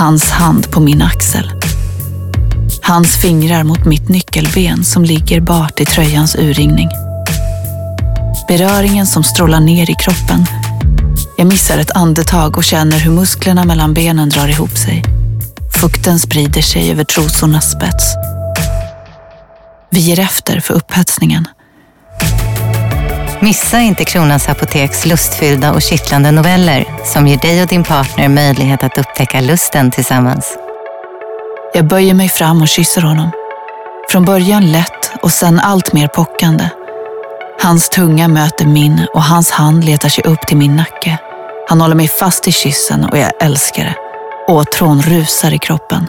Hans hand på min axel. Hans fingrar mot mitt nyckelben som ligger bart i tröjans urringning. Beröringen som strålar ner i kroppen. Jag missar ett andetag och känner hur musklerna mellan benen drar ihop sig. Fukten sprider sig över trosornas spets. Vi ger efter för upphetsningen. Missa inte Kronans Apoteks lustfyllda och kittlande noveller som ger dig och din partner möjlighet att upptäcka lusten tillsammans. Jag böjer mig fram och kysser honom. Från början lätt och sen allt mer pockande. Hans tunga möter min och hans hand letar sig upp till min nacke. Han håller mig fast i kyssen och jag älskar det. Åtrån rusar i kroppen.